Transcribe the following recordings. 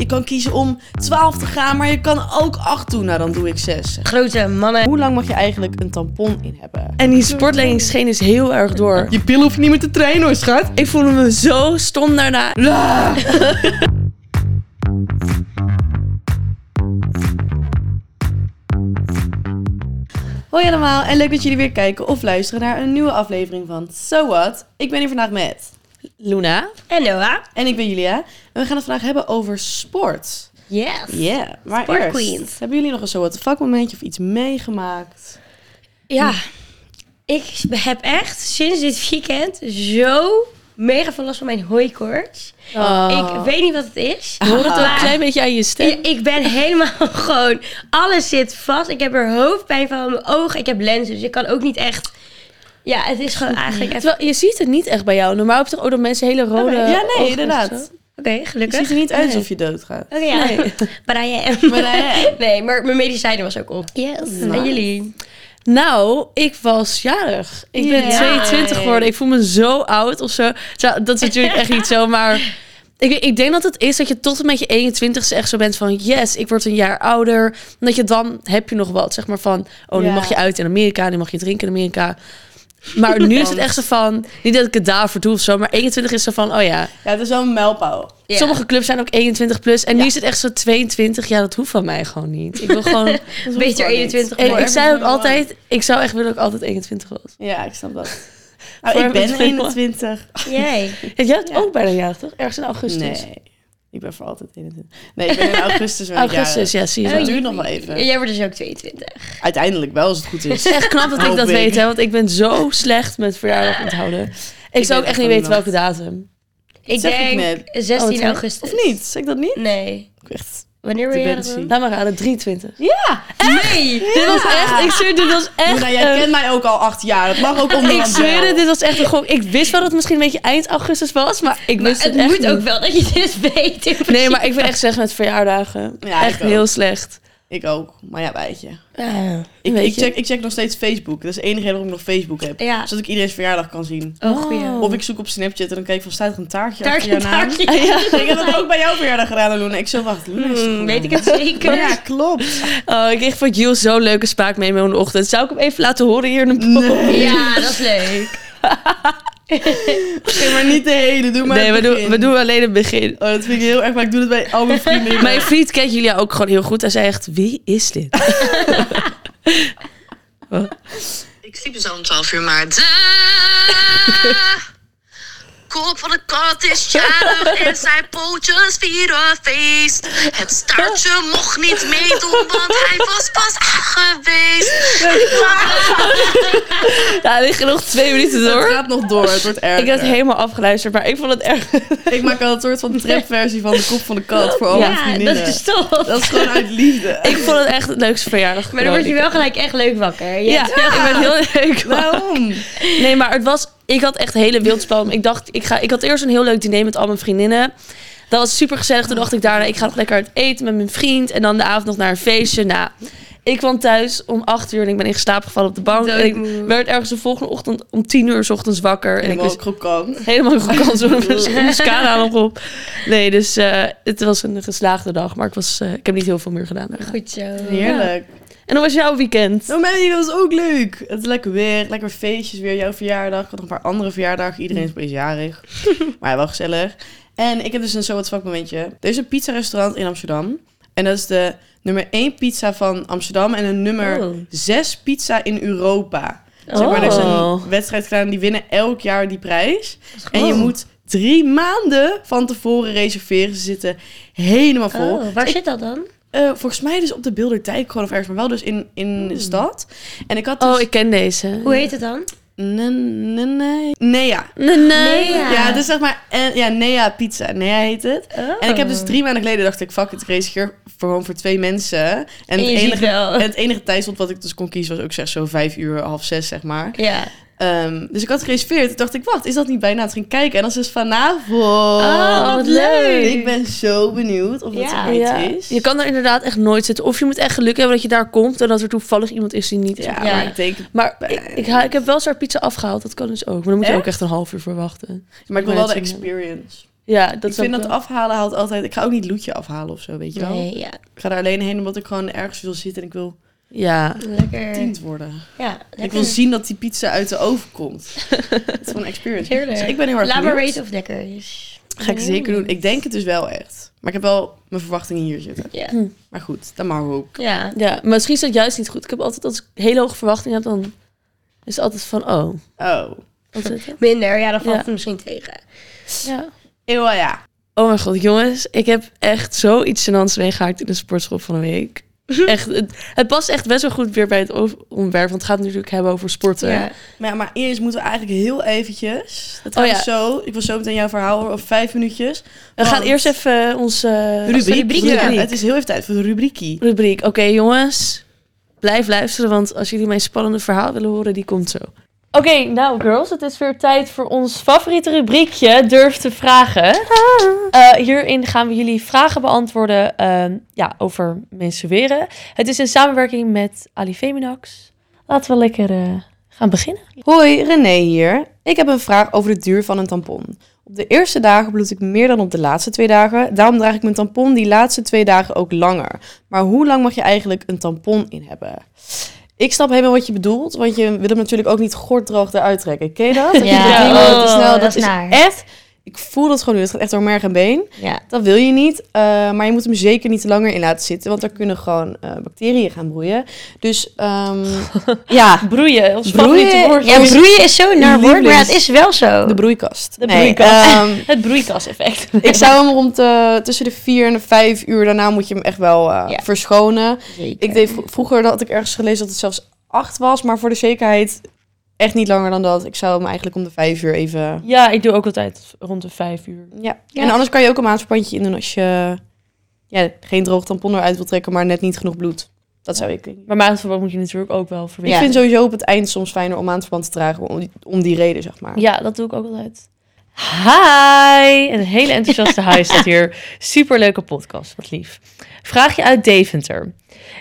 Je kan kiezen om 12 te gaan, maar je kan ook 8 doen. Nou, dan doe ik 6. Grote mannen. Hoe lang mag je eigenlijk een tampon in hebben? En die sportleggings scheen dus heel erg door. Je pil hoeft niet meer te trainen hoor, schat. Ik voelde me zo stom daarna. Hoi allemaal en leuk dat jullie weer kijken of luisteren naar een nieuwe aflevering van So What. Ik ben hier vandaag met Luna. En Noah. en ik ben Julia. En we gaan het vandaag hebben over sport. Yes. Ja, maar Sport eerst, queens. hebben jullie nog een What the fuck momentje of iets meegemaakt? Ja, ik heb echt sinds dit weekend zo mega veel last van mijn hooikoorts. Ik weet niet wat het is. Ik hoor het maar een klein beetje aan je stem. ik- Ik ben helemaal gewoon... Alles zit vast. Ik heb er hoofdpijn van mijn ogen. Ik heb lenzen, dus ik kan ook niet echt... Ja, het is gewoon eigenlijk even... Terwijl, je ziet het niet echt bij jou. Normaal heb je toch ook dat mensen hele rode ja, nee, inderdaad. Oké, Je gelukkig. ziet er niet uit alsof je doodgaat. Oké, ja. Maar am. Maar. Nee, maar mijn medicijnen was ook op. Yes. En jullie? Nou, ik was jarig. Ik ben Ja. 22 geworden. Ik voel me zo oud of zo. Dat is natuurlijk echt niet zo, maar... Ik, ik denk dat het is dat je tot en met je 21ste echt zo bent van... Yes, ik word een jaar ouder. Dat je dan heb je nog wat, zeg maar van... Oh, nu Ja. mag je uit in Amerika, nu mag je drinken in Amerika. Maar nu is het echt zo van... Niet dat ik het daarvoor doe of zo, maar 21 is zo van... Oh ja, Ja, het is wel een mijlpaal. Ja. sommige clubs zijn ook 21 plus. En Ja. nu is het echt zo 22. Ja, dat hoeft van mij gewoon niet. Ik wil gewoon... Beter 21 ik, worden. ik zei ook altijd... Ik zou echt willen dat ik altijd 21 was. Ja, ik snap dat. Nou, ik ben het 21. Jij. Ja, jij hebt Ja. ook bijna jarig, toch? Ergens in augustus. Nee, ik ben voor altijd 21. Nee, ik ben in augustus ik Augustus, ja, zie je Dat duurt nog wel even. Jij wordt dus ook 22. Uiteindelijk wel, als het goed is. Het is echt knap dat ik dat ik. weet, hè. Want ik ben zo slecht met verjaardag onthouden. Ik, zou ook echt niet weten welke datum. Ik denk net. 16 Oh, het- augustus. Of niet? Zeg ik dat niet? Nee. Ik echt... Wanneer wil je Dementie. dat? Laat maar raden, 23. Ja! Nee! Dit was echt, ik zweer, dit was echt... Jij een- kent mij ook al acht jaar. Dat mag ook om ik zweer het, dit was echt een gok. Ik wist wel dat het misschien een beetje eind augustus was, maar ik Maar wist het het, echt moet niet. ook wel dat je dit weet. Nee, maar ik ben echt slecht met verjaardagen. Ja, echt heel slecht. Ik ook. Maar ja, weet je. Ik, Weet ik, je. check, ik check nog steeds Facebook. Dat is de enige reden waarom ik nog Facebook heb. Ja. Zodat ik iedereen's verjaardag kan zien. Oh. Oh. Of ik zoek op Snapchat en dan kijk ik van, staat er een taartje Taartje, achter jouw naam? taartje. Ja. Ik heb dat ook bij jouw verjaardag gedaan, Luna. Ik zo, wacht, Luna Hmm, weet ik het zeker? Ja, klopt. Oh, ik kreeg van Jules zo'n leuke spraak mee in de ochtend. Zou ik hem even laten horen hier in de podcast? Ja, dat is leuk. Oké, maar niet de hele. Doe maar Nee, het we doen, we doen alleen het begin. Oh, dat vind ik heel erg, maar ik doe het bij al mijn vrienden. Mijn vriend kent jullie ook gewoon heel goed. Hij zei echt, wie is dit? Ik sliep dus al om 12 uur, maar kop van de kat is jarig en zijn pootjes vieren feest. Het staartje mocht niet meedoen, want hij was pas geweest. Ja, er liggen nog twee minuten Het door. gaat nog door, het wordt erger. Ik had helemaal afgeluisterd, maar ik vond het erg. Ik maak al een soort van trapversie van de kop van de kat voor al mijn Ja, dat is tof. Dat is gewoon uit liefde. Ik vond het echt het leukste verjaardag. Maar dan word je wel gelijk echt leuk wakker. Je Ja, hebt wel- ik ben heel leuk. Waarom? Nee, maar het was... Ik had echt hele wildspel. Ik dacht, ik, ga, ik had eerst een heel leuk diner met al mijn vriendinnen. Dat was super gezellig. Toen dacht ik daarna, ik ga nog lekker uit eten met mijn vriend. En dan de avond nog naar een feestje. Nou, ik kwam thuis om acht uur en ik ben in slaap gevallen op de bank. En ik werd ergens de volgende ochtend om tien uur 's ochtends wakker. En ik Helemaal krokant. helemaal gekant zo met mascara nog op. Nee, dus eh, het was een geslaagde dag. Maar ik, was, eh, ik heb niet heel veel meer gedaan. daarna. Goed zo. Heerlijk. En hoe was jouw weekend? Nou, Melanie, dat was ook leuk. Het is lekker weer, lekker feestjes weer. Jouw verjaardag. Ik had nog een paar andere verjaardagen. Iedereen is opeens jarig. maar wel gezellig. En ik heb dus een zo wat vak momentje. Er is een pizza restaurant in Amsterdam. En dat is de nummer 1 pizza van Amsterdam. En een nummer Oh. 6 pizza in Europa. Zeg maar, er is Oh. een wedstrijd gedaan. Die winnen elk jaar die prijs. En je Oh. moet drie maanden van tevoren reserveren. Ze zitten helemaal vol. Oh, waar zit dat dan? Eh, volgens mij dus op de Bildertijk gewoon of ergens, maar wel dus in, in de stad. En ik had dus... Oh, ik ken deze. Hoe heet het dan? Nee. Nea. Nee. Ja. Dus zeg maar... En, ja, Nea Pizza. Nea heet het. En ik heb dus drie maanden geleden dacht ik... Fuck it, ik reserveer voor gewoon voor twee mensen. En, En het, enige, en het enige tijdslot wat ik dus kon kiezen... was ook zeg zo vijf uur, half zes, zeg maar. Ja. Ehm, dus ik had gereserveerd. Toen dacht ik, wacht, is dat niet bijna? Het ging kijken. En dat is dus vanavond. Oh, wat leuk. Ik ben zo benieuwd of dat Ja. zoiets Ja, is. je kan er inderdaad echt nooit zitten. Of je moet echt geluk hebben dat je daar komt en dat er toevallig iemand is die niet. Ja, Ja. maar ik denk... Maar ik, ik, heb wel zo'n pizza afgehaald. Dat kan dus ook. Maar dan moet je Echt? ook echt een half uur voor wachten. Maar ik wil wel de het- experience. Ja, dat ik vind dat wel- afhalen haalt altijd... Ik ga ook niet loetje afhalen of zo, weet je wel. Nee, ja. Ik ga daar alleen heen omdat ik gewoon ergens wil zitten en ik wil Ja. Lekker. tient worden. Ja, Ik wil zien dat die pizza uit de oven komt. Het is gewoon een experience. Heerlijk. Dus ik ben heel erg Laat maar benieuwd. weten of het lekker is. Ga ik zeker doen. Ik denk het dus wel echt. Maar ik heb wel mijn verwachtingen hier zitten. Ja. Maar goed, dat mag ook. Ja. ja, maar misschien is dat juist niet goed. Ik heb altijd, als ik hele hoge verwachtingen heb, dan is het altijd van, oh. Oh. Minder, ja, dan valt Ja. het misschien tegen. Ja. Eeuw, ja. Oh mijn god, jongens. Ik heb echt zoiets gênants meegemaakt in de sportschool van een week. Echt, het, het past echt best wel goed weer bij het onderwerp. Want het gaat natuurlijk hebben over sporten. Ja. Maar, ja, maar eerst moeten we eigenlijk heel eventjes... Het Oh, ja. zo... Ik wil zo meteen jouw verhaal horen over vijf minuutjes. We gaan eerst even onze Rubriek. rubriek. Ja, het is heel even tijd voor de rubriekie. rubriek. Oké, jongens. Blijf luisteren, want als jullie mijn spannende verhaal willen horen, die komt zo. Oké, nou girls, het is weer tijd voor ons favoriete rubriekje, Durf te Vragen. Eh, hierin gaan we jullie vragen beantwoorden ehm, ja, over menstrueren. Het is in samenwerking met Ali Feminax. Laten we lekker eh, gaan beginnen. Hoi, René hier. Ik heb een vraag over de duur van een tampon. Op de eerste dagen bloed ik meer dan op de laatste twee dagen. Daarom draag ik mijn tampon die laatste twee dagen ook langer. Maar hoe lang mag je eigenlijk een tampon in hebben? Ik snap helemaal wat je bedoelt, want je wil hem natuurlijk ook niet gorddroog eruit trekken. Ken je dat? Dat je Ja, dat ding oh, te snel, dat dat is is naar. echt... Ik voel dat gewoon nu. Het gaat echt door merg en been. Ja. Dat wil je niet. eh, maar je moet hem zeker niet te langer in laten zitten. Want er kunnen gewoon eh, bacteriën gaan broeien. Dus ehm, ja, Broeien, ons Broeien, woord. Ja, broeien is zo naar woord, maar het is wel zo. de broeikast. De Nee, broeikast. ehm, Het broeikaseffect. ik zou hem rond de, tussen de vier en de vijf uur. Daarna moet je hem echt wel eh, Ja. verschonen. Zeker. Ik deed vro- vroeger dat had ik ergens gelezen dat het zelfs acht was. Maar voor de zekerheid echt niet langer dan dat. Ik zou hem eigenlijk om de vijf uur even... Ja, ik doe ook altijd rond de vijf uur. Ja. Ja. En anders kan je ook een maandverbandje in doen als je ja, geen droog tampon eruit wil trekken, maar net niet genoeg bloed. Dat zou ik doen. Maar maandverband moet je natuurlijk ook wel Ik verwisselen. vind sowieso op het eind soms fijner om maandverband te dragen. Om die, om die reden, zeg maar. Ja, dat doe ik ook altijd. Hi! Een hele enthousiaste hi staat hier. Superleuke podcast, wat lief. Vraagje uit Deventer.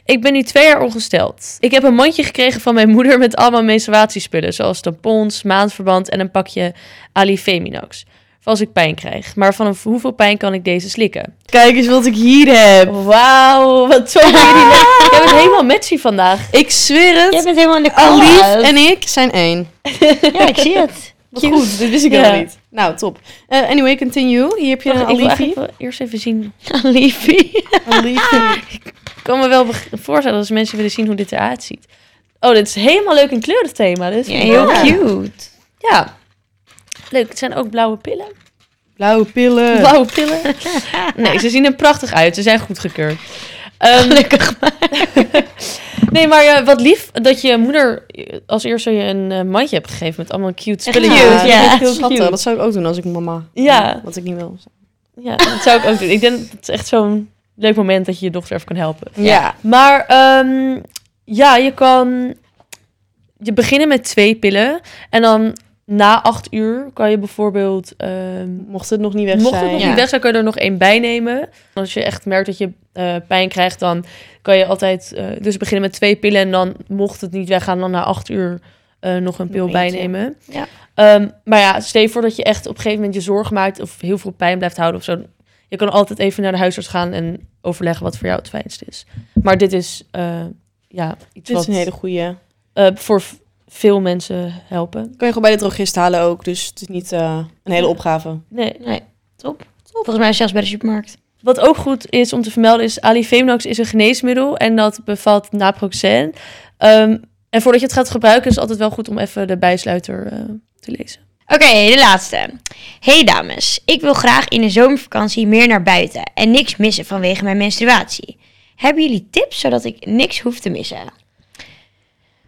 Ik ben nu twee jaar ongesteld. Ik heb een mandje gekregen van mijn moeder met allemaal menstruatiespullen, zoals tampons, maandverband en een pakje Alifeminax. Voor als ik pijn krijg. Maar van hoeveel pijn kan ik deze slikken? Kijk eens wat ik hier heb. Wauw, wat zo jullie net. Jij bent helemaal matchy vandaag. Ik zweer het. Jij bent helemaal in de Alief en ik zijn één. Ja, ik zie het. Wat goed, dit wist ik Ja. helemaal niet. Nou, top. Eh, anyway, continue. Hier heb je een ik wil eerst even zien. Liefie. Aliefie. Ik kan me wel voorstellen als mensen willen zien hoe dit eruit ziet. Oh, dit is helemaal leuk in kleurenthema. Dit Ja, heel cute. Ja. Leuk. Het zijn ook blauwe pillen. Blauwe pillen. Blauwe pillen. Nee, ze zien er prachtig uit. Ze zijn goedgekeurd. Ehm, Gelukkig nee, maar ja, wat lief dat je moeder als eerste je een eh, mandje hebt gegeven met allemaal cute Echt spulletjes. cute, dat ja. heel Cute. schattig. Dat zou ik ook doen als ik mama. Ja. Wat ik niet wil. Ja, dat zou ik ook doen. Ik denk dat het echt zo'n leuk moment dat je je dochter even kan helpen. Ja. Maar ehm, ja, je kan je beginnen met twee pillen. En dan na acht uur kan je bijvoorbeeld... ehm, Mocht het nog niet weg mocht zijn. het nog Ja. niet weg zijn, kan je er nog één bij nemen. Als je echt merkt dat je eh, pijn krijgt, dan kan je altijd eh, dus beginnen met twee pillen. En dan mocht het niet weggaan, dan na acht uur eh, nog een pil bijnemen. Ja. Ehm, maar ja, stel je voor dat je echt op een gegeven moment je zorgen maakt... of heel veel pijn blijft houden of zo. Je kan altijd even naar de huisarts gaan en overleggen wat voor jou het fijnst is. Maar dit is eh, ja, iets Dit wat is een hele goeie. eh, voor veel mensen helpen. Kan je gewoon bij de drogist halen ook. Dus het is niet eh, een hele opgave. Nee. Nee, top. Volgens mij zelfs bij de supermarkt. Wat ook goed is om te vermelden is... Alifeminax is een geneesmiddel en dat bevat naproxen. Ehm, en voordat je het gaat gebruiken is het altijd wel goed om even de bijsluiter eh, te lezen. Oké, de laatste. Hey dames, ik wil graag in de zomervakantie meer naar buiten en niks missen vanwege mijn menstruatie. Hebben jullie tips zodat ik niks hoef te missen?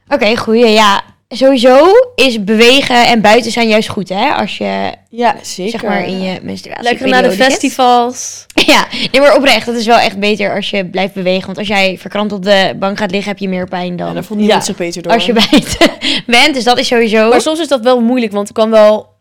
Oké, goeie. Ja, sowieso is bewegen en buiten zijn juist goed, hè? Als je, Ja, zeker. zeg maar, in je menstruatie... Lekker naar de niet zit. festivals. Ja, nee, maar oprecht. Dat is wel echt beter als je blijft bewegen. Want als jij verkrampt op de bank gaat liggen, heb je meer pijn Ja, dan daar voelt niemand Ja. zich beter door. als je buiten bent. Dus dat is sowieso... Maar soms is dat wel moeilijk, want ik kan wel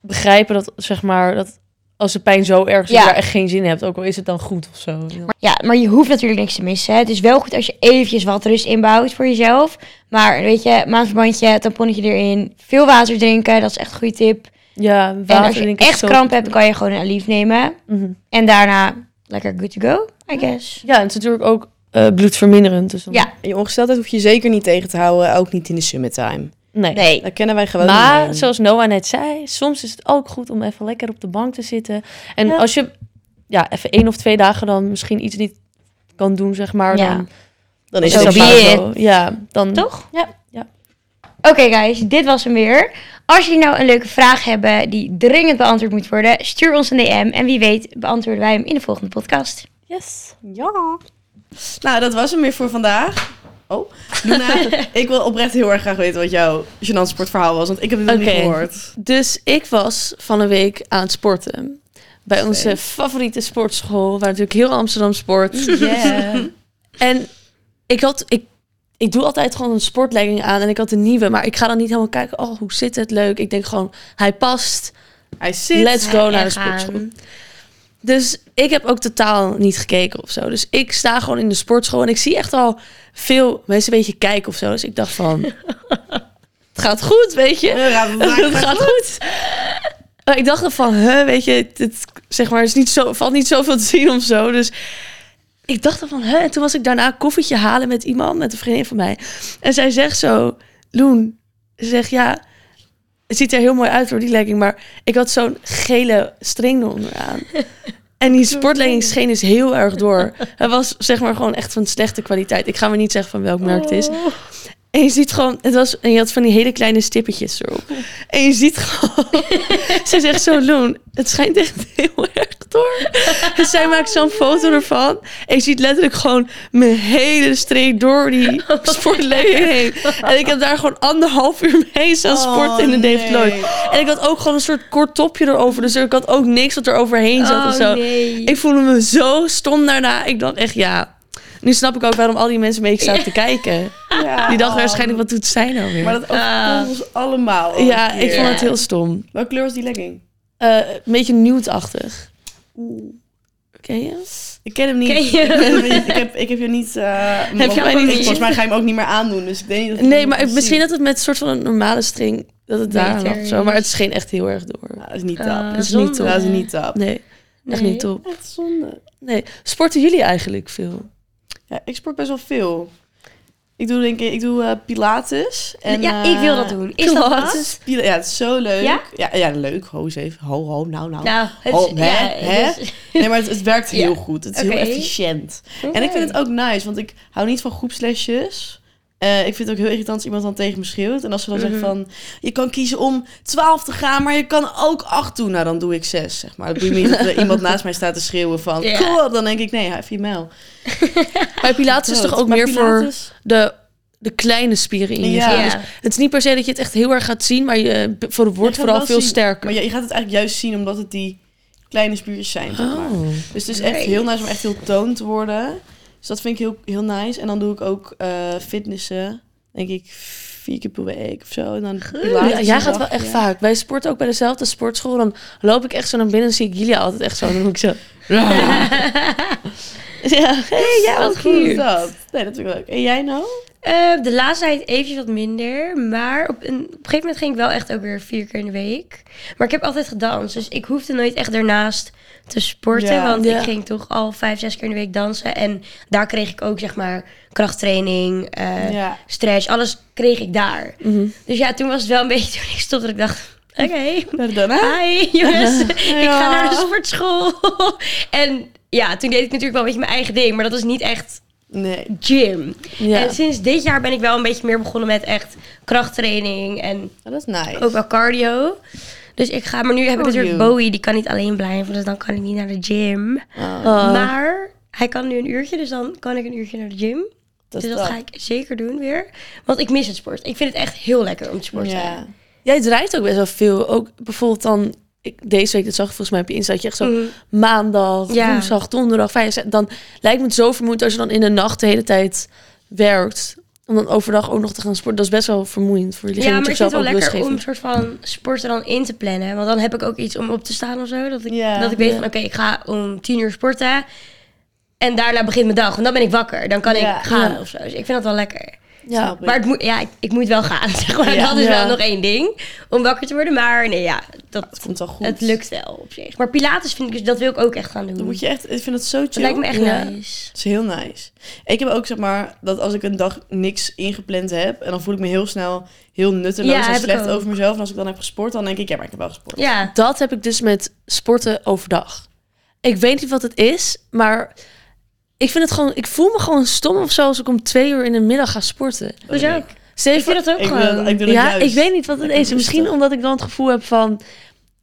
begrijpen dat, zeg maar, dat als de pijn zo erg is, Ja. dat je daar echt geen zin in hebt. Ook al is het dan goed of zo. Maar- Ja, maar je hoeft natuurlijk niks te missen. Het is wel goed als je eventjes wat rust inbouwt voor jezelf. Maar weet je, maandverbandje, tamponnetje erin, veel water drinken, dat is echt een goede tip. Ja, En water als je echt kramp hebt, kan je gewoon een Aleve nemen. Mhm. En daarna lekker good to go, I guess. Ja, en het is natuurlijk ook eh, bloedverminderend. Dus Ja, Je ongesteldheid hoef je zeker niet tegen te houden, ook niet in de summertime. Nee. nee. Dat kennen wij gewoon Maar niet. zoals Noah net zei, soms is het ook goed om even lekker op de bank te zitten. En Ja. als je ja, even één of twee dagen dan misschien iets niet kan doen, zeg maar, Ja. dan Dan is het zo. Ja, dan Toch? Ja, ja. Oké guys, dit was hem weer. Als jullie nou een leuke vraag hebben die dringend beantwoord moet worden, stuur ons een DM. En wie weet beantwoorden wij hem in de volgende podcast. Yes. Ja. Nou, dat was hem weer voor vandaag. Oh, Luna, ik wil oprecht heel erg graag weten wat jouw gênant sportverhaal was, want ik heb het nog niet gehoord. Dus ik was van een week aan het sporten. Bij onze favoriete sportschool, waar natuurlijk heel Amsterdam sport. Yeah. En ik had, ik, ik doe altijd gewoon een sportlegging aan en ik had een nieuwe, maar ik ga dan niet helemaal kijken, oh, hoe zit het, leuk. Ik denk gewoon, hij past, Hij zit. let's go naar de gaan. Dus ik heb ook totaal niet gekeken of zo. Dus ik sta gewoon in de sportschool en ik zie echt al veel mensen een beetje kijken of zo. Dus ik dacht van, het gaat goed, weet je. Ja, het gaat goed. Maar ik dacht van, huh, weet je, het, zeg maar, is niet zo, valt niet zoveel te zien of zo. Dus ik dacht van, huh. En toen was ik daarna een koffietje halen met iemand, met een vriendin van mij. En zij zegt zo, Loen, ze zegt ja, het ziet er heel mooi uit door die legging, maar ik had zo'n gele string eronder aan. En die sportlegging scheen dus heel erg door. Het was zeg maar gewoon echt van slechte kwaliteit. Ik ga maar niet zeggen van welk merk het is. En je ziet gewoon, het was, en je had van die hele kleine stippetjes erop. En je ziet gewoon, ze zegt zo, Loen, het schijnt echt heel erg door. En zij maakt zo'n foto ervan. En je ziet letterlijk gewoon mijn hele streep door die sportlegging heen. En ik heb daar gewoon anderhalf uur mee staan sporten in de nee. Lloyd. En ik had ook gewoon een soort kort topje erover. Dus ik had ook niks wat er overheen zat of zo. Oh, nee. Ik voelde me zo stom daarna. Ik dacht echt, ja... Nu snap ik ook waarom al die mensen mee zaten te kijken. Ja. Die dachten waarschijnlijk, wat doet zij nou weer? Maar dat overkomt ons allemaal. al ja, ik vond het heel stom. Welke kleur was die legging? Eh, een beetje nude-achtig. Ken je? Ik ken hem niet. Ken je Ik, ken hem niet. ik, heb, ik heb je niet... eh, Heb je mij niet Volgens mij ga je hem ook niet meer aandoen. Dus ik denk niet ik Nee, hem maar misschien dat het met een soort van een normale string... dat het daar Beter lag of zo. Maar het scheen echt heel erg door. Nou, dat is niet top. Ah, Dat is niet top. dat is niet top. Nee, echt Nee. niet top. Echt zonde. Nee. Sporten jullie eigenlijk veel? Ja, ik sport best wel veel. Ik doe denk ik, ik doe eh, pilates. En, ja, eh, ik wil dat doen. Is dat Pilates? wat? Pila- ja, het is zo leuk. Ja? Ja, ja, leuk. Ho, even. Ho, ho, nou, nou. Nou, het is... hè? ja, Hè? Nee, maar het, het werkt heel Ja. goed. Het is heel efficiënt. En ik vind het ook nice, want ik hou niet van groepslesjes. Eh, ik vind het ook heel irritant als iemand dan tegen me schreeuwt. En als ze dan Mhm. zegt van, je kan kiezen om 12 te gaan, maar je kan ook 8 doen. Nou, dan doe ik 6, zeg maar. Dat doe je niet dat er iemand naast mij staat te schreeuwen van, kom op. Dan denk ik, nee, hij mijl. Maar Pilates is toch ook Maar meer voor de, de kleine spieren in je Ja. Dus het is niet per se dat je het echt heel erg gaat zien... maar je voor het wordt vooral veel zien, sterker. Maar je, je gaat het eigenlijk juist zien omdat het die kleine spiertjes zijn, zeg maar. Oh. Dus het is echt heel nice om echt heel toon te worden. Dus dat vind ik heel, heel nice. En dan doe ik ook eh, fitnessen, denk ik vier keer per week of zo. En dan Ja, jij gaat wel echt vaak. Wij sporten ook bij dezelfde sportschool. Dan loop ik echt zo naar binnen en zie ik jullie altijd echt zo. Dan doe ik zo. Ja, hey, jij Wat is hier. dat? Nee, dat vind ik leuk. En jij nou? Eh, de laatste tijd eventjes wat minder. Maar op een, op een gegeven moment ging ik wel echt ook weer vier keer in de week. Maar ik heb altijd gedanst. Dus ik hoefde nooit echt daarnaast te sporten. Ja. want Ja. ik ging toch al vijf, zes keer in de week dansen. En daar kreeg ik ook zeg maar krachttraining, ja. stretch. Alles kreeg ik daar. Mhm. Dus ja, toen was het wel een beetje toen ik stopte. Dat ik dacht, oké. Daarna? Hi jongens, ik ga Ja. naar de sportschool. en ja, toen deed ik natuurlijk wel een beetje mijn eigen ding. Maar dat was niet echt Nee. gym. Ja. En sinds dit jaar ben ik wel een beetje meer begonnen met echt krachttraining en Oh, dat is nice. ook wel cardio. Dus ik ga, maar nu heb ik natuurlijk. Bowie, die kan niet alleen blijven, dus dan kan ik niet naar de gym. Oh, Oh. Maar hij kan nu een uurtje, dus dan kan ik een uurtje naar de gym. dat dus dat ga ik zeker doen weer. Want ik mis het sport. Ik vind het echt heel lekker om te sporten. Ja. Jij draait ook best wel veel. Ook bijvoorbeeld dan... Ik, deze week, dat zag ik volgens mij op je Insta, dat je echt zo Mhm. maandag, Ja. woensdag, donderdag, vrijdag. Dan lijkt me het zo vermoeiend als je dan in de nacht de hele tijd werkt. Om dan overdag ook nog te gaan sporten. Dat is best wel vermoeiend voor je lichaam. Ja, maar ik vind het wel lekker om een soort van sporten dan in te plannen. Want dan heb ik ook iets om op te staan of zo. Dat ik, Ja. dat ik weet Ja. van, oké, ik ga om tien uur sporten. En daarna begint mijn dag. Want dan ben ik wakker. Dan kan ik gaan Ja. of zo. Dus ik vind dat wel lekker. Ja. Ik. Maar het moet, ja, ik, ik moet wel gaan, zeg maar. Ja. dat is Ja. wel nog één ding, om wakker te worden. Maar nee, ja, dat, Het komt wel goed. het lukt wel op zich. Maar Pilates vind ik, dus- dat wil ik ook echt gaan doen. Dan moet je echt, ik vind het zo dat chill. lijkt me echt Ja. nice. Het is heel nice. Ik heb ook zeg maar dat als ik een dag niks ingepland heb en dan voel ik me heel snel heel nutteloos Ja, en ik slecht over mezelf. En als ik dan heb gesport, dan denk ik ja, maar ik heb wel gesport. Ja, Dat heb ik dus met sporten overdag. Ik weet niet wat het is, maar ik vind het gewoon. Ik voel me gewoon stom of zo als ik om twee uur in de middag ga sporten. ik. Stel je Ik vind dat ook Ik, gewoon. ik doe dat ja, juist. ik weet niet wat het is. Misschien omdat ik dan het gevoel heb van.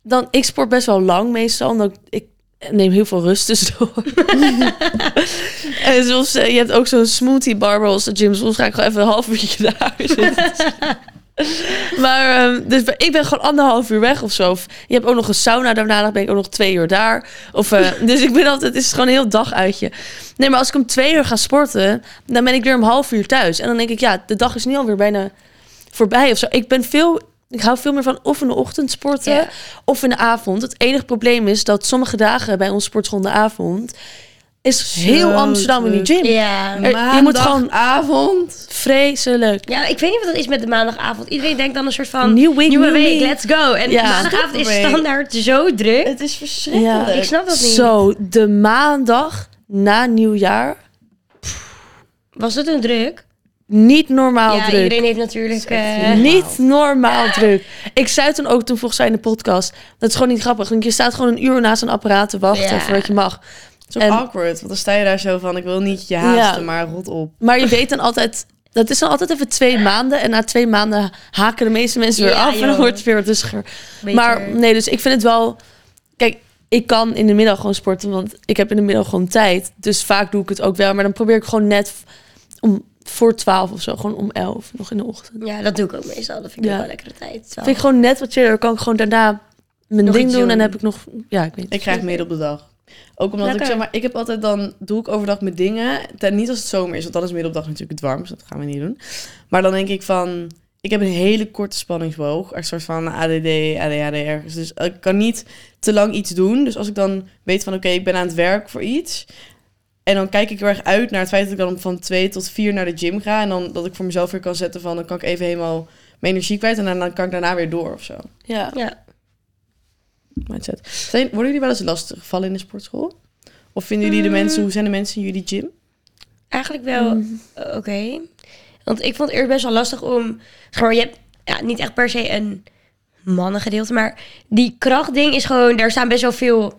Dan, ik sport best wel lang meestal. Omdat ik, ik neem heel veel rust tussendoor. en soms, eh, je hebt ook zo'n smoothie bar bij ons de gym. Soms ga ik gewoon even een half uurtje daar zitten. maar ehm, dus ik ben gewoon anderhalf uur weg of zo. Of je hebt ook nog een sauna daarna. Dan ben ik ook nog twee uur daar. Of, eh, dus ik ben altijd, het is gewoon een heel dag uitje. Nee, maar als ik om twee uur ga sporten, dan ben ik weer om half uur thuis. En dan denk ik, ja, de dag is nu alweer bijna voorbij of zo. Ik ben veel, ik hou veel meer van of in de ochtend sporten of in de avond. Het enige probleem is dat sommige dagen bij ons sportschool in de avond is heel Zo Amsterdam in die gym. Ja. Er- je moet gewoon- avond. Vreselijk. ja, ik weet niet wat het is met de maandagavond. Iedereen denkt dan een soort van... Nieuw week, nieuwe nieuw week, let's go. En Ja. maandagavond is standaard zo druk. Het is verschrikkelijk. Ik snap dat niet. Zo, de maandag na nieuwjaar, Was het een druk? niet normaal ja, druk. iedereen heeft natuurlijk... Eh, niet Niet normaal druk. Ik zei toen ook, toen volgens zij in de podcast, dat is gewoon niet grappig. Want je staat gewoon een uur naast een apparaat te wachten Ja. voordat je mag. Het is ook En- awkward, want dan sta je daar zo van, ik wil niet je haasten, Ja. maar rot op. Maar je weet dan altijd, dat is dan altijd even twee maanden. En na twee maanden haken de meeste mensen weer Ja, af. En dan wordt het weer wat rustiger. Maar nee, dus ik vind het wel... Kijk, ik kan in de middag gewoon sporten, want ik heb in de middag gewoon tijd. Dus vaak doe ik het ook wel. Maar dan probeer ik gewoon net om voor twaalf of zo, gewoon om elf nog in de ochtend. Ja, dat doe ik ook meestal. Dat vind ik Ja. ook wel lekkere tijd. Zo. Vind ik gewoon net wat chiller. Dan kan ik gewoon daarna mijn Nog ding doen. En heb ik nog... Ja, ik weet Ik krijg midden op de dag. Ook omdat ik zeg maar, ik heb altijd dan, doe ik overdag mijn dingen. Ten, niet als het zomer is, want dan is midden op de dag natuurlijk het warmst. Dat gaan we niet doen. Maar dan denk ik van, ik heb een hele korte spanningsboog. Een soort van ADD, ADHD ergens. Dus ik kan niet te lang iets doen. Dus als ik dan weet van, oké, ik ben aan het werk voor iets. En dan kijk ik heel erg uit naar het feit dat ik dan van twee tot vier naar de gym ga. En dan dat ik voor mezelf weer kan zetten van, dan kan ik even helemaal mijn energie kwijt. En dan, dan kan ik daarna weer door of zo. Ja. Ja. Mindset. Zijn, worden jullie wel eens lastig gevallen in de sportschool? Of vinden jullie de mensen, hoe zijn de mensen in jullie gym? Eigenlijk wel eh, oké. Want ik vond het eerst best wel lastig om... Zeg maar, je hebt ja, niet echt per se een mannengedeelte, maar die krachtding is gewoon... Daar staan best wel veel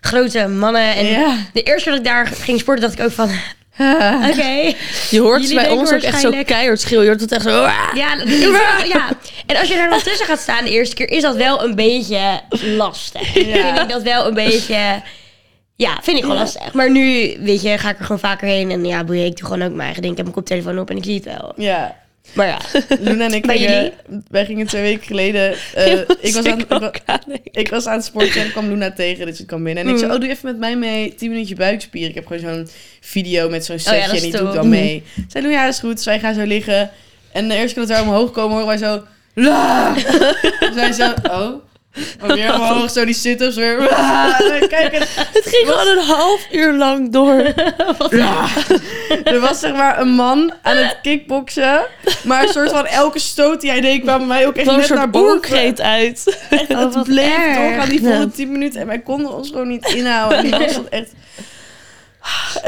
grote mannen. En Ja. de eerste keer dat ik daar ging sporten, dacht ik ook van... Oké. Je hoort Jullie bij ons ook echt zo keihard schreeuwen. Je hoort het echt zo... "Ah!" Ja, dat- ja, en als je daar dan tussen gaat staan de eerste keer, is dat wel een beetje lastig. Vind ik dat wel een beetje... Ja, vind ik gewoon lastig. Maar nu, weet je, ga ik er gewoon vaker heen. En ja, boeien, ik doe gewoon ook mijn eigen ding. Ik heb mijn koptelefoon op en ik zie het wel. Ja. Maar ja, Luna en ik gingen, wij gingen twee weken geleden... eh, ik, was aan, ik, wa- Ja, nee. ik was aan het sporten en kwam Luna tegen, dus ik kwam binnen. En ik zei, Mm. oh, doe even met mij mee 10 minuutje buikspieren. Ik heb gewoon zo'n video met zo'n setje Oh ja, is en die doe ik dan mee. Zij doen, ja, dat is goed. Dus wij gaan zo liggen. En de eerste keer dat wij omhoog komen, horen wij zo... "La!" Dus wij zo, oh... Maar weer omhoog, zo die sit-ups weer. Kijk, het, Het ging gewoon een half uur lang door. Ja. Er was zeg maar een man aan het kickboksen. Maar een soort van elke stoot die hij deed kwam mij ook echt net naar soort boven. oerkreet uit. het Oh, bleef doorgaan die volle Ja. 10 minuten. En wij konden ons gewoon niet inhouden. En die was echt...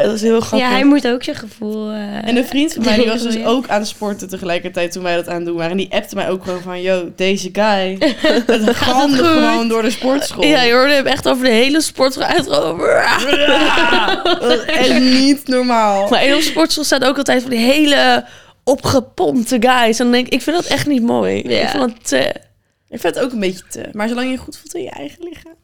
Dat is heel grappig. ja, hij moet ook zijn gevoel... eh, En een vriend van mij die was dus ook aan het sporten tegelijkertijd toen wij dat aan het doen waren. En die appte mij ook gewoon van, yo, deze guy. Het galmde goed? gewoon door de sportschool. Ja, je hoorde hem echt over de hele sportschool uitroepen. Ja, dat is echt niet normaal. Maar in op sportschool staat ook altijd van die hele opgepompte guys. En dan denk ik, ik vind dat echt niet mooi. Ja. Ik vind dat te... Ik vind het ook een beetje te... Maar zolang je je goed voelt in je eigen lichaam.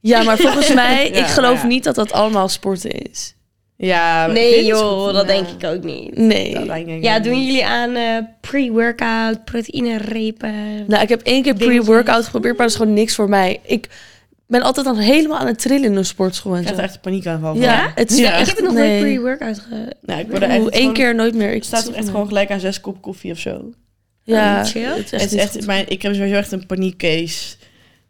Ja, maar volgens mij, Ja, ik geloof ja. niet dat dat allemaal sporten is. Ja, ik Nee joh, goed, dat ja. denk ik ook niet. Nee. Dat denk ik Ja, niet. doen jullie aan eh, pre-workout, proteïnerepen? Nou, ik heb één keer pre-workout geprobeerd, maar dat is gewoon niks voor mij. Ik ben altijd dan helemaal aan het trillen in een sportschool en Ik zo. er echt een paniekaanval van. Ja, het is Ja. echt... ik heb het nog nee. nooit pre-workout ge... Nou, ik word er echt gewoon- keer nooit meer. Ik Het staat toch echt gewoon gelijk aan zes kop koffie of zo. Ja, Oh, chill. het is echt, Het is niet echt, goed. mijn, ik heb sowieso echt een paniekcase.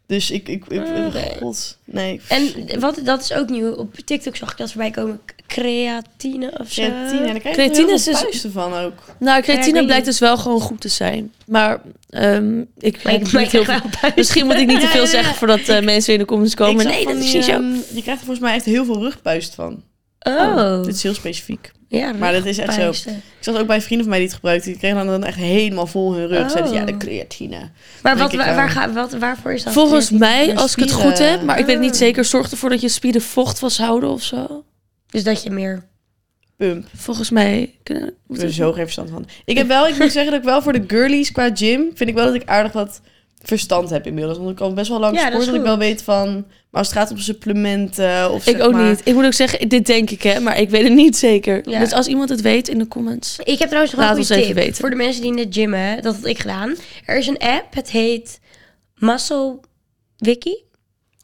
Dus ik, ik, ik, Oh, nee. god, nee. En wat, dat is ook nieuw. Op TikTok zag ik dat voorbij komen. Creatine of zo. Creatine. Daar krijg is veel dus- van ook. Nou, creatine weet blijkt dus wel gewoon goed te zijn. Maar ehm, ik Maar heb ik, maar niet ik heel veel... Misschien moet ik niet te veel ja, zeggen voordat eh, mensen in de comments komen. Nee, van dat is niet zo. ehm, je krijgt er volgens mij echt heel veel rugpuist van. Oh. Dit is heel specifiek. Ja, Maar dat is echt zo. Ik zat ook bij vrienden van mij die het gebruikten. Die kregen dan echt helemaal vol hun rug. Oh. Zeiden ze, ja, de creatine. Maar wat, waar, waar ga, wat, waarvoor is dat? Volgens creatine? mij, als ik het goed heb, maar ik weet het niet Ah. zeker, zorgt ervoor dat je spieren vocht vasthouden of zo. Dus dat je meer... Pump. Volgens mij. kunnen- Ik er zo geen verstand van. Ik heb wel, ik moet zeggen dat ik wel voor de girlies qua gym... vind ik wel dat ik aardig wat verstand heb inmiddels. Want ik al best wel lang Ja, dat sport dat ik wel weet van... Maar als het gaat om supplementen of Ik ook maar- niet. Ik moet ook zeggen, dit denk ik hè, maar ik weet het niet zeker. Ja. Dus als iemand het weet in de comments. Ik heb trouwens nog Laat een ons goede even tip weten. voor de mensen die in de gymmen. Dat had ik gedaan. Er is een app, het heet Muscle Wiki.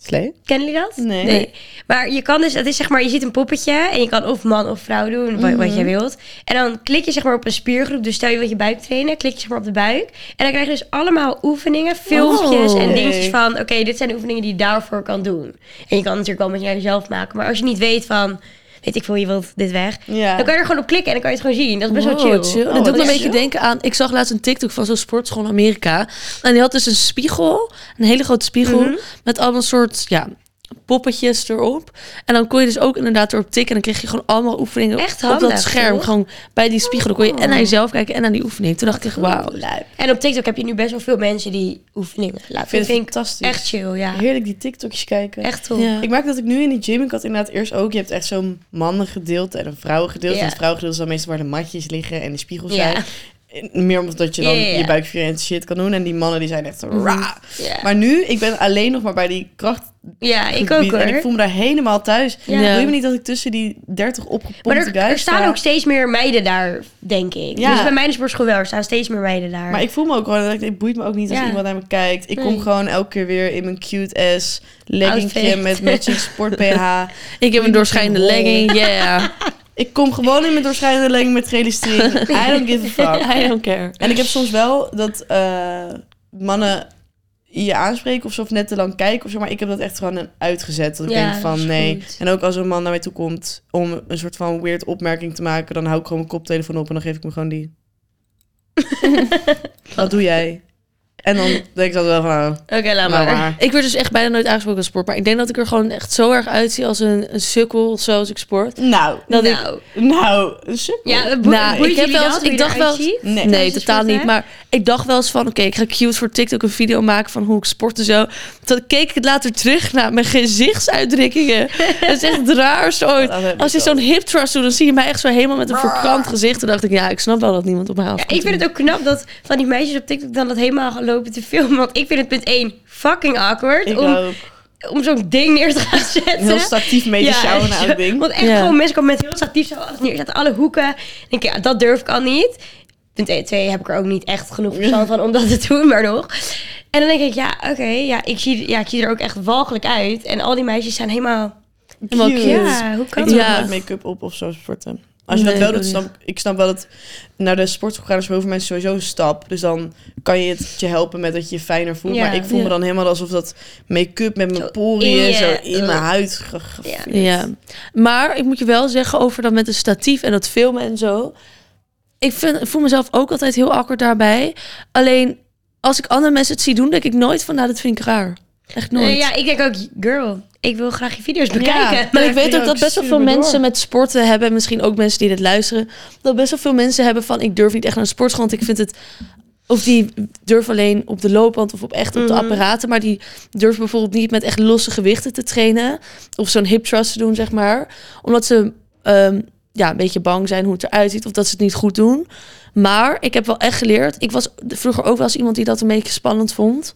Slee? Kennen jullie dat? Nee. Maar je kan dus, het is zeg maar, je ziet een poppetje en je kan of man of vrouw doen, wat, wat jij wilt. En dan klik je zeg maar op een spiergroep. Dus stel je wat je buik trainen, klik je zeg maar op de buik. En dan krijg je dus allemaal oefeningen, filmpjes Oh. en Nee. dingetjes van, oké, dit zijn de oefeningen die je daarvoor kan doen. En je kan natuurlijk wel met jezelf maken. Maar als je niet weet van, weet ik veel, je wilt dit weg. Ja. Dan kan je er gewoon op klikken en dan kan je het gewoon zien. Dat is best wel chill. Dat Oh, doet me een beetje chill. denken aan... Ik zag laatst een TikTok van zo'n sportschool in Amerika. En die had dus een spiegel. Een hele grote spiegel. Mhm. Met allemaal soort... Ja, poppetjes erop. En dan kon je dus ook inderdaad erop tikken. En dan kreeg je gewoon allemaal oefeningen Echt op dat scherm. toch? Gewoon bij die spiegel. Dan kon je en naar jezelf kijken en naar die oefening. Toen dacht ik wauw. En op TikTok heb je nu best wel veel mensen die oefeningen laten. Ik vind Dat het fantastisch. echt chill, ja. Heerlijk die TikTokjes kijken. Echt tof. Ja. Ik merk dat ik nu in die gym, ik had inderdaad eerst ook, je hebt echt zo'n mannengedeelte en een vrouwengedeelte. Ja. En het vrouwengedeelte is dan meestal waar de matjes liggen en de spiegels Ja. zijn. Meer omdat je dan je buikspieren en shit kan doen. En die mannen die zijn echt zo raar. Ja. Maar nu, ik ben alleen nog maar bij die kracht. Ja, ik ook hoor. En ik voel me daar helemaal thuis. Ja. Wil je me niet dat ik tussen die 30 opgepompte maar er, guys er staan sta? ook steeds meer meiden daar, denk ik. Ja. Dus bij mijn sportschool wel, er staan steeds meer meiden daar. Maar ik voel me ook gewoon, dat ik- het boeit me ook niet als Ja. iemand naar me kijkt. Ik kom gewoon elke keer weer in mijn cute ass leggingje met matching sport BH. Ik heb een doorschijnende legging. Yeah. Ik kom gewoon in mijn doorschijnende legging met gele string. I don't give a fuck. I don't care. En ik heb soms wel dat eh, mannen je aanspreken of zo, of net te lang kijken of zo. Maar ik heb dat echt gewoon uitgezet. Dat ik Ja, denk van nee. goed. En ook als een man naar mij toe komt om een soort van weird opmerking te maken, dan hou ik gewoon mijn koptelefoon op en dan geef ik me gewoon die. Wat doe jij? En dan denk ik dat wel van, nou, Oké, laat nou maar. maar. Ik werd dus echt bijna nooit aangesproken als sport. Maar ik denk dat ik er gewoon echt zo erg uitzie als een, een sukkel zoals ik sport. Nou, Dat ik, nou, nou, een sukkel. ja, Nou, ik heb wel dat, eens- ik dacht wel-? Nee. Totaal niet. Maar ik dacht wel eens van, oké, ik ga cute voor TikTok een video maken van hoe ik sport en zo. Toen keek ik het later terug naar mijn gezichtsuitdrukkingen. Het is echt het raarste ooit. Dat Als je zo'n hip thrust doet, dan zie je mij echt zo helemaal met een verkrampt gezicht. Toen dacht ik, ja, ik snap wel dat niemand op mij. Ja, ik vind het ook knap dat van die meisjes op TikTok dan dat helemaal lopen te filmen. Want ik vind het punt 1 fucking awkward Ik om, ook. om zo'n ding neer te gaan zetten. Heel statief mee te sjouwen naar het ding. Want echt Ja. gewoon mensen komen met heel statief zo alles neerzetten. Alle hoeken. Dan denk ik, ja, dat durf ik al niet. Punt 1, 2 heb ik er ook niet echt genoeg verstand van om dat te doen, maar nog. En dan denk ik, ja, oké, ja, ik zie, ja, ik zie er ook echt walgelijk uit. En al die meisjes zijn helemaal... Cute. Ja, hoe kan Ik dat? Ja. make-up op of zo sporten. Als je Nee, dat wel ik doet, snap ik snap wel dat naar de sportschool gaan is voor heel veel mensen sowieso een stap. Dus dan kan je het je helpen met dat je je fijner voelt. Ja. maar ik voel Ja. me dan helemaal alsof dat make-up met mijn poriën zo in mijn huid Ja. Ja, maar ik moet je wel zeggen over dat met een statief en dat filmen en zo. Ik, vind, ik voel mezelf ook altijd heel awkward daarbij. Alleen als ik andere mensen het zie doen, denk ik nooit van, nou, dat vind ik raar. Echt nooit. Nee, ja, ik denk ook, girl, ik wil graag je video's bekijken. Maar ik weet ook dat best wel veel door. mensen met sporten hebben, misschien ook mensen die dit luisteren, dat best wel veel mensen hebben van ik durf niet echt naar een sportschool, want ik vind het of die durven alleen op de loopband of op echt op de Mhm. apparaten, maar die durven bijvoorbeeld niet met echt losse gewichten te trainen of zo'n hip thrust te doen, zeg maar, omdat ze ehm, ja een beetje bang zijn hoe het eruit ziet of dat ze het niet goed doen. Maar ik heb wel echt geleerd. Ik was vroeger ook wel eens iemand die dat een beetje spannend vond.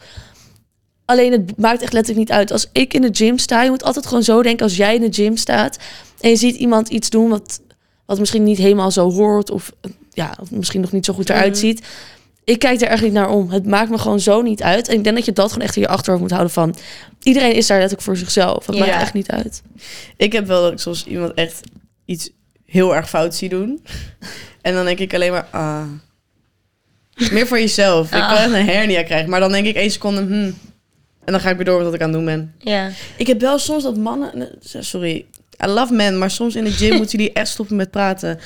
Alleen het maakt echt letterlijk niet uit. Als ik in de gym sta, je moet altijd gewoon zo denken als jij in de gym staat en je ziet iemand iets doen wat, wat misschien niet helemaal zo hoort of, ja, of misschien nog niet zo goed eruit Mhm. ziet. Ik kijk er echt niet naar om. Het maakt me gewoon zo niet uit. En ik denk dat je dat gewoon echt in je achterhoofd moet houden van... Iedereen is daar letterlijk voor zichzelf. Het Ja. maakt echt niet uit. Ik heb wel dat ik soms iemand echt iets heel erg fout zie doen. En dan denk ik alleen maar, ah. Meer voor jezelf. Ik kan Ah. echt een hernia krijgen. Maar dan denk ik één seconde, hmm. En dan ga ik weer door met wat ik aan het doen ben. Ja. Ik heb wel soms dat mannen... Sorry, I love men, maar soms in de gym moeten jullie echt stoppen met praten.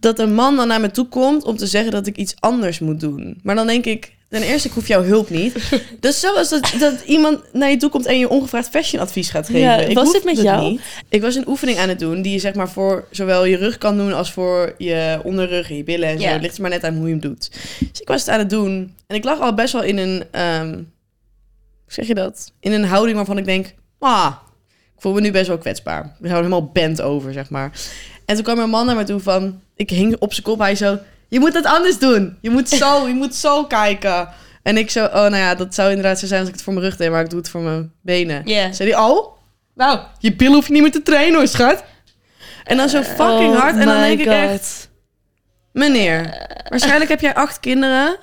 Dat een man dan naar me toe komt om te zeggen dat ik iets anders moet doen. Maar dan denk ik, ten eerste, ik hoef jouw hulp niet. Dus zoals dat, dat iemand naar je toe komt en je ongevraagd fashionadvies gaat geven. Ja, ik was dit met jou? niet. Ik was een oefening aan het doen die je zeg maar voor zowel je rug kan doen als voor je onderrug en je billen en zo. Ja. Het ligt er maar net aan hoe je hem doet. Dus ik was het aan het doen en ik lag al best wel in een, ehm, zeg je dat? In een houding waarvan ik denk, ah, ik voel me nu best wel kwetsbaar. Ik hou helemaal bent over, zeg maar. En toen kwam een man naar me toe van, ik hing op zijn kop, hij zo, je moet het anders doen. Je moet zo, je moet zo kijken. En ik zo, oh nou ja, dat zou inderdaad zo zijn als ik het voor mijn rug deed, maar ik doe het voor mijn benen. Ja. Zei hij, oh, nou, je billen hoef je niet meer te trainen hoor, schat. En dan zo fucking hard. En dan Oh denk ik echt, meneer, waarschijnlijk heb jij acht kinderen.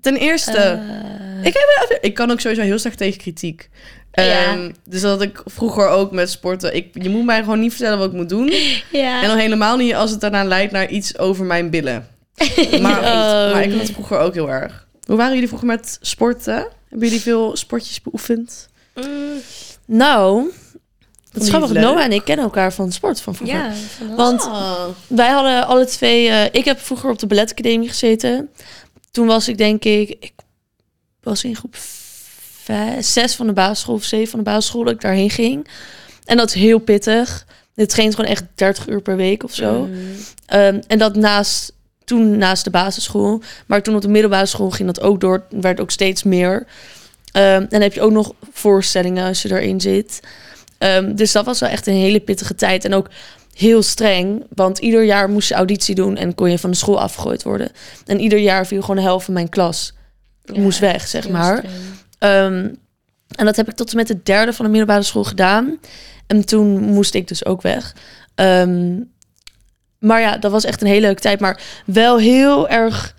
Ten eerste, Eh. Ik, heb, ik kan ook sowieso heel slecht tegen kritiek. Ja. Ehm, dus dat ik vroeger ook met sporten, ik, je moet mij gewoon niet vertellen wat ik moet doen. Ja. En dan helemaal niet als het daarna leidt naar iets over mijn billen. Maar, Oh. maar ik had het vroeger ook heel erg. Hoe waren jullie vroeger met sporten? Hebben jullie veel sportjes beoefend? Nou, het is grappig. Noah en ik kennen elkaar van sport van vroeger. Ja, van dat. Want Oh. wij hadden alle twee... eh, ik heb vroeger op de balletacademie gezeten. Toen was ik denk ik... Ik was in groep zes van de basisschool of zeven van de basisschool dat ik daarheen ging. En dat is heel pittig. Dit traint gewoon echt 30 uur per week of zo. Ehm, en dat naast, toen naast de basisschool. Maar toen op de middelbare school ging dat ook door. werd ook steeds meer. Ehm, en dan heb je ook nog voorstellingen als je erin zit. Ehm, dus dat was wel echt een hele pittige tijd. En ook heel streng. Want ieder jaar moest je auditie doen en kon je van de school afgegooid worden. En ieder jaar viel gewoon de helft van mijn klas. Moest weg, zeg maar. Ehm, en dat heb ik tot en met de derde van de middelbare school gedaan. En toen moest ik dus ook weg. Ehm, maar ja, dat was echt een hele leuke tijd. Maar wel heel erg...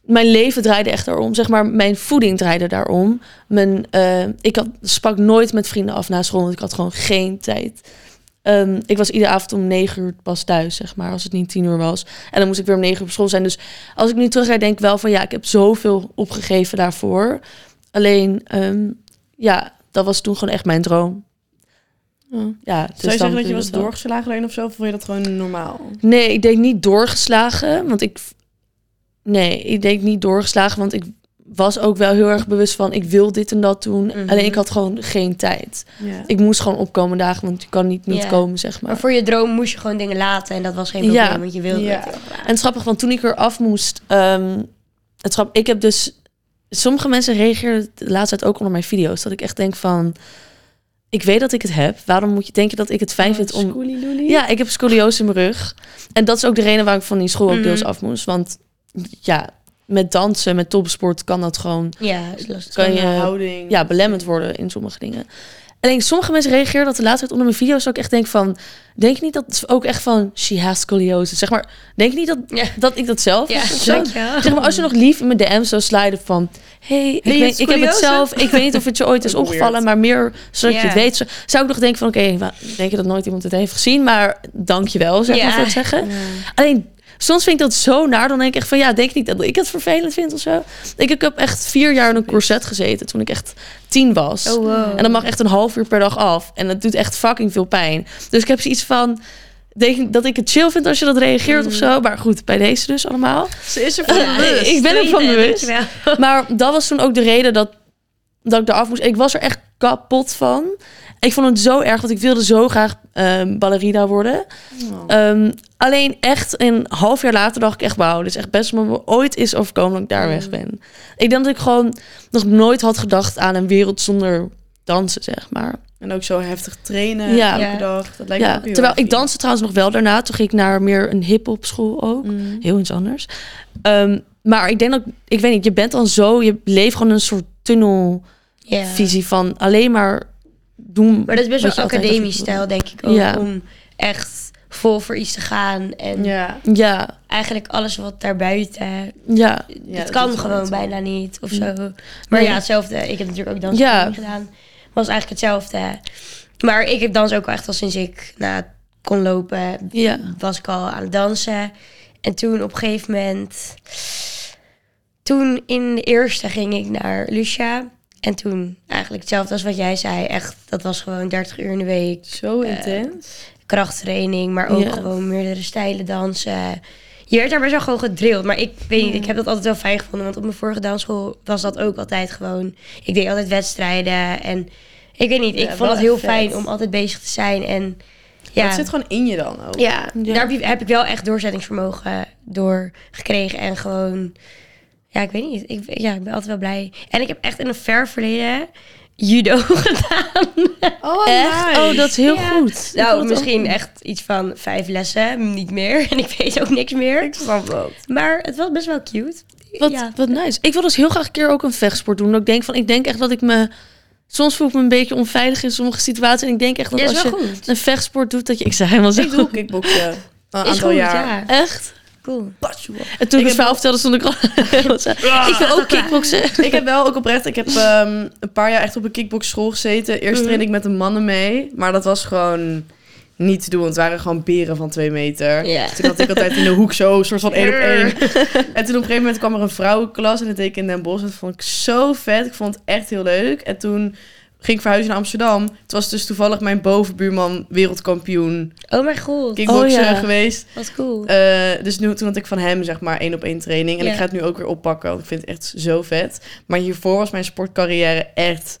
Mijn leven draaide echt daarom. Zeg maar, mijn voeding draaide daarom. Mijn, eh, ik had, sprak nooit met vrienden af na school, want ik had gewoon geen tijd. Ehm, ik was iedere avond om negen uur pas thuis, zeg maar, als het niet tien uur was. En dan moest ik weer om negen uur op school zijn. Dus als ik nu terugrijd, denk ik wel van ja, ik heb zoveel opgegeven daarvoor. Alleen, ehm, ja, dat was toen gewoon echt mijn droom. Ja, dus Zou je zeggen dat je was dat doorgeslagen alleen of zo? Of vond je dat gewoon normaal? Nee, ik denk niet doorgeslagen, want ik... Nee, ik denk niet doorgeslagen, want ik was ook wel heel erg bewust van... ik wil dit en dat doen, Mhm. alleen ik had gewoon geen tijd. Ik moest gewoon opkomen dagen, want je kan niet niet komen, zeg maar. Maar voor je droom moest je gewoon dingen laten en dat was geen probleem, Ja. want je wilde Ja. het. En het grappig, want toen ik er af moest... ehm, het grap, ik heb dus... Sommige mensen reageren de laatste tijd ook onder mijn video's. Dat ik echt denk van... Ik weet dat ik het heb. Waarom moet je denken dat ik het fijn vind om... Ja, ik heb scoliose in mijn rug. En dat is ook de reden waarom ik van die school ook deels Mhm. af moest. Want ja, met dansen, met topsport kan dat gewoon... Ja. Kan je houding. ja, belemmerd worden in sommige dingen. Alleen sommige mensen reageren dat de laatste tijd onder mijn video's ik echt denk van... Denk je niet dat ook echt van... She has scoliosis. Zeg maar, denk je niet dat, Ja. dat ik dat zelf Ja. Zeg maar, als je nog lief in mijn DM zou sliden van... hey, ik, weet, ik heb het zelf... Ik weet niet of het je ooit is opgevallen, maar meer zodat je het weet. Zo- Zou ik nog denken van, oké, wa- denk je dat nooit iemand het heeft gezien? Maar dank je wel, zeg Ja. maar, voor het zeggen. Alleen, soms vind ik dat zo naar. Dan denk ik echt van, ja, denk niet dat ik het vervelend vind of zo. Ik, ik heb echt vier jaar in een corset gezeten toen ik echt tien was. Oh, wow. En dat mag echt een half uur per dag af. En dat doet echt fucking veel pijn. Dus ik heb zoiets van... Denk dat ik het chill vind als je dat reageert of zo. Maar goed, bij deze dus allemaal. Ze is er van bewust. ik ben ervan Tweede, bewust. Maar dat was toen ook de reden dat, dat ik eraf moest. Ik was er echt kapot van. Ik vond het zo erg, want ik wilde zo graag ehm, ballerina worden. Oh. Ehm, alleen echt een half jaar later dacht ik echt... wauw, dit is echt best wat me ooit is overkomen dat ik daar weg ben. Ik denk dat ik gewoon nog nooit had gedacht aan een wereld zonder dansen, zeg maar. En ook zo heftig trainen Ja. elke dag. Dat lijkt me Ja, ook heel terwijl ik danste trouwens nog wel daarna. Toen ging ik naar meer een hip-hop school ook. Mm. Heel iets anders. Ehm, maar ik denk dat, ik weet niet, je bent dan zo, je leeft gewoon een soort tunnelvisie Ja. van alleen maar doen. Maar dat is best wel academisch stijl, denk ik ook. Ja. Om echt vol voor iets te gaan. En Ja. Ja, eigenlijk alles wat daarbuiten... ja, Ja, het dat kan gewoon bijna niet of zo. Maar Nee. ja, hetzelfde. Ik heb natuurlijk ook dans Ja. gedaan. Was eigenlijk hetzelfde. Maar ik heb dans ook al echt al sinds ik nou, kon lopen, ja. was ik al aan het dansen. En toen op een gegeven moment... Toen in de eerste ging ik naar Lucia. En toen eigenlijk hetzelfde als wat jij zei. Echt, dat was gewoon 30 uur in de week. Zo intens. krachttraining, maar ook Ja. gewoon meerdere stijlen dansen. Je werd daar best wel gewoon gedrild. Maar ik weet niet, ik heb dat altijd wel fijn gevonden. Want op mijn vorige dansschool was dat ook altijd gewoon... Ik deed altijd wedstrijden en ik weet niet, ik Ja, vond het heel vet. fijn om altijd bezig te zijn. En Ja. Het zit gewoon in je dan ook. ja, Ja. daar heb ik wel echt doorzettingsvermogen door gekregen. En gewoon, ja, ik weet niet. Ik, ja, ik ben altijd wel blij. En ik heb echt in een ver verleden judo gedaan. Oh, Echt? nice. Oh, dat is heel Ja. goed. Ik Nou, misschien ook- echt iets van vijf lessen, niet meer. En ik weet ook niks meer. Ik snap dat. Maar het was best wel cute. Wat, ja. wat nice. Ik wil dus heel graag een keer ook een vechtsport doen. Dat ik denk van, ik denk echt dat ik me... Soms voel ik me een beetje onveilig in sommige situaties. En ik denk echt dat Ja, als je goed. een vechtsport doet, dat je... Ik zei helemaal zo. Ik doe kickboksen. Een Is aantal goed, jaar. ja. Echt? Cool. En toen ik het verhaal vertelde, stond ik al... ik wil ook kickboksen. Ik heb wel ook oprecht, ik heb ehm, een paar jaar echt op een kickboxschool gezeten. Eerst trainde ik met de mannen mee, maar dat was gewoon niet te doen, want het waren gewoon beren van twee meter. Ja. Toen had ik altijd in de hoek zo, soort van één op één. En toen op een gegeven moment kwam er een vrouwenklas en dat deed ik in Den Bosch. Dat vond ik zo vet, ik vond het echt heel leuk. En toen ging ik verhuizen naar Amsterdam. Het was dus toevallig mijn bovenbuurman wereldkampioen Oh mijn god, kickboksen Oh ja. geweest. wat cool. Eh, dus nu, toen had ik van hem zeg maar één op één training. En ik ga het nu ook weer oppakken, want ik vind het echt zo vet. Maar hiervoor was mijn sportcarrière echt...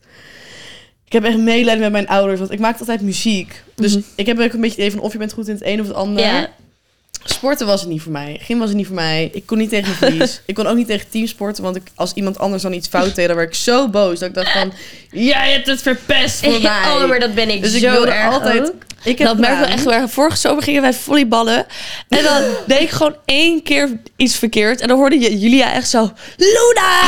Ik heb echt medelijden met mijn ouders, want ik maakte altijd muziek. Dus Mhm. ik heb ook een beetje het idee van of je bent goed in het een of het ander. Sporten was het niet voor mij. Gym was het niet voor mij. Ik kon niet tegen mijn verlies. ik kon ook niet tegen teamsporten, want ik, als iemand anders dan iets fout deed, dan werd ik zo boos. Dat ik dacht van, jij hebt het verpest voor mij. Oh, maar dat ben ik dus ik zo wilde erg altijd... ook. Ik heb Dat merk ik wel echt waar. Vorige zomer gingen wij volleyballen. En dan deed ik gewoon één keer iets verkeerd. En dan hoorde je Julia echt zo... Luna!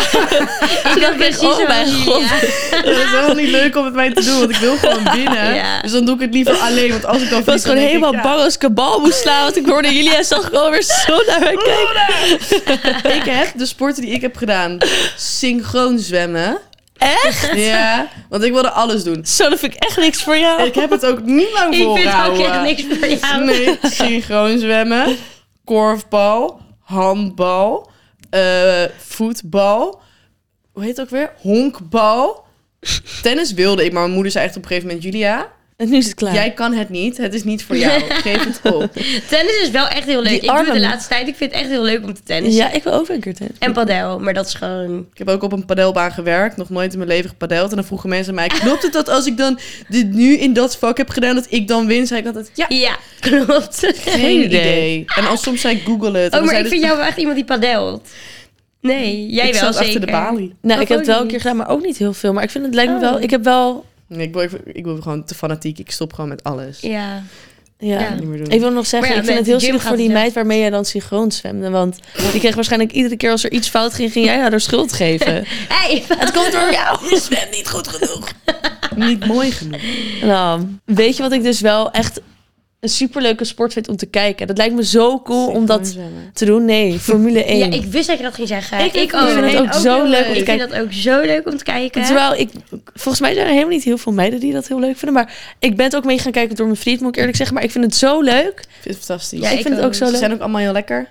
Toen dacht ik, Precies oh mijn god. Ja, dat is helemaal niet leuk om met mij te doen, want ik wil gewoon winnen. Ja. Dus dan doe ik het liever alleen, want als ik dan Ik was gewoon helemaal ik, bang als ik een bal moest slaan. Want ik hoorde Julia zag gewoon weer zo naar me kijken. ik heb de sporten die ik heb gedaan, synchroon zwemmen. Echt? Ja, want ik wilde alles doen. Zo, dat vind ik echt niks voor jou. ik heb het ook niet lang Ik vind ook volgehouden. echt niks voor jou. Nee, synchroon zwemmen, korfbal, handbal, eh, voetbal. Hoe heet het ook weer? Honkbal. Tennis wilde ik, maar mijn moeder zei echt op een gegeven moment... Julia, En nu is het klaar. jij kan het niet. Het is niet voor jou. Geef het op. Tennis is wel echt heel leuk. Die Ik doe het de laatste tijd. Ik vind het echt heel leuk om te tennissen. Ja, ik wil ook een keer tennis. En padel, maar dat is gewoon... Ik heb ook op een padelbaan gewerkt. Nog nooit in mijn leven gepadeld. En dan vroegen mensen mij... Klopt het dat als ik dan dit nu in dat vak heb gedaan... dat ik dan win? Zei ik altijd... Ja, Ja, klopt. geen idee. En als soms zei ik Google het. En Oh, maar ik vind jou wel echt iemand die padelt. Nee, jij ik wel zat zeker. achter de balie. Nou, Of ik heb het wel een keer gedaan, maar ook niet heel veel. Maar ik vind het lijkt me Oh. wel... Ik heb wel... Nee, ik word, ik word gewoon te fanatiek. Ik stop gewoon met alles. Ja. Ja. Ja. Niet meer doen. Ik wil nog zeggen, ja, ik vind het heel zielig voor die het meid waarmee jij dan synchroon zwemde. Want die kreeg waarschijnlijk iedere keer als er iets fout ging, ging jij haar de schuld geven. Hey, het komt door jou. Je zwemt niet goed genoeg. niet mooi genoeg. Nou, weet je wat ik dus wel echt een superleuke sport vind om te kijken? Dat lijkt me zo cool om dat zwemmen. te doen. Nee, Formule 1. ja, ik wist dat je dat ging zeggen. Ik vind ook. Formule vind het 1 ook zo leuk om te Ik vind kijken. dat ook zo leuk om te kijken. Terwijl ik, volgens mij zijn er helemaal niet heel veel meiden die dat heel leuk vinden. Maar ik ben het ook mee gaan kijken door mijn vriend, moet ik eerlijk zeggen. Maar ik vind het zo leuk. Ik vind het fantastisch. Ja, ik ik vind het ook zo Ze leuk. zijn ook allemaal heel lekker.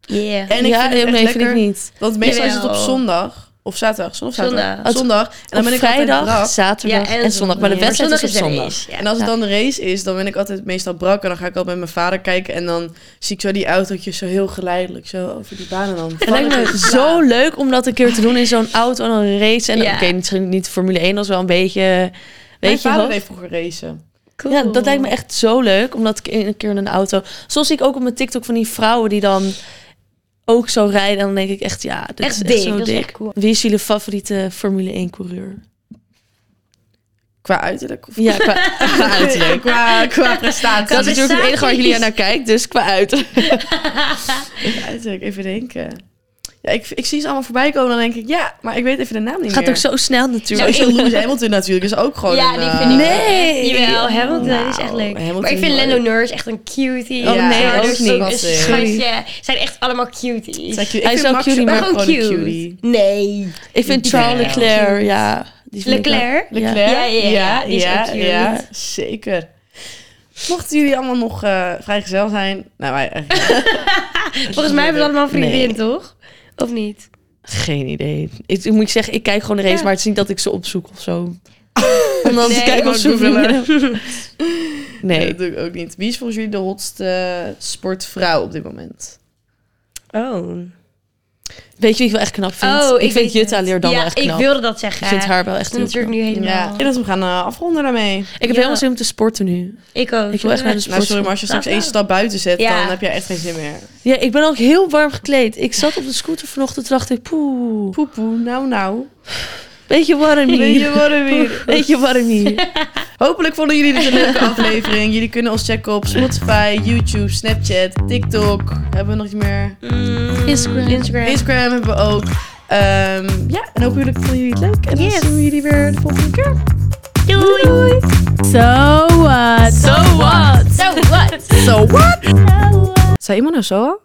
Yeah. En ik ja, vind het echt nee, lekker. vind ik niet. Want meestal is het op zondag. Of zaterdag. Zondag zaterdag. Zondag. Zondag. En dan ben ik altijd vrijdag, brak. zaterdag Ja, en, zondag. Maar de wedstrijd is op de zondag. race, ja. En als het dan de race is, dan ben ik altijd meestal brak. En dan ga ik altijd met mijn vader kijken. En dan zie ik zo die autootjes zo heel geleidelijk zo over die baan. En dan Het lijkt me zo leuk om dat een keer te doen in zo'n auto en een race. En Ja. oké, misschien niet Formule 1, dat is wel een beetje... Mijn Weet je vader wel? deed vroeger racen. Cool. Ja, dat lijkt me echt zo leuk, omdat ik een keer in een auto... Soms zie ik ook op mijn TikTok van die vrouwen die dan ook zo rijden. En dan denk ik echt, ja, dit Echt is dik, echt zo dat is dik. echt cool. Wie is jullie favoriete Formule 1 coureur? Qua uiterlijk? Of Ja, qua, qua uiterlijk. qua, qua prestatie. Dat is natuurlijk het enige waar jullie naar kijkt, dus qua uiterlijk. Qua uiterlijk, even denken. Ja, ik, ik zie ze allemaal voorbij komen. Dan denk ik, ja, maar ik weet even de naam niet Gaat meer. ook zo snel natuurlijk. Lewis Hamilton natuurlijk is ook gewoon Ja, een, die eh, vind ik Nee. Jawel, Hamilton is echt Nou, leuk. Hamilton maar ik vind is Lando. Norris echt een cutie. Oh, Ja, nee, ook is niet. zo schatje. Zijn echt allemaal cuties. Zij. Hij is vind wel Max cutie, ook maar gewoon gewoon een cute. cutie. Nee. Ik vind Die Charles vind ik wel Leclerc, ja. Die vind ik wel- Leclerc? Ja. Leclerc? Ja, ja, ja, die is ja, ook cute. ja, zeker. Mochten jullie allemaal nog eh vrijgezel zijn... Nou, wij. Volgens mij hebben we allemaal vriendin, Nee. toch? Of niet? Geen idee. Ik, ik moet ik zeggen, ik kijk gewoon de race, Ja. maar het is niet dat ik ze opzoek of zo. Om dan te Nee, kijken of ze Nee, Nee. dat doe ik ook niet. Wie is volgens jullie de hotste sportvrouw op dit moment? Oh. Weet je wie ik wel echt knap vind? Oh, ik, vind Jutta. Leerdam ja, wel echt ik knap. wilde dat zeggen. Ik vind haar wel echt natuurlijk nu helemaal. Ja, ik denk dat we gaan eh, afronden daarmee. Ik heb Ja. helemaal zin om te sporten nu. Ik ook. Ik wil echt naar de Nou, sorry, maar als je straks één stap buiten zet, Ja. dan heb je echt geen zin meer. Ja, ik ben ook heel warm gekleed. Ik zat op de scooter vanochtend en dacht ik, poeh. Poepoe, nou nou. Weet je warm hier? Weet je warm hier? Weet je warm hier? Hopelijk vonden jullie dit een leuke aflevering. Jullie kunnen ons checken op Spotify, YouTube, Snapchat, TikTok. Hebben we nog iets meer? Mm, Instagram. Instagram. Instagram hebben we ook. Ehm, ja, en hopelijk vonden jullie het leuk. En dan Yes. zien we jullie weer de volgende keer. Doei. So what? So what? So what? So what? Zei iemand nou zo?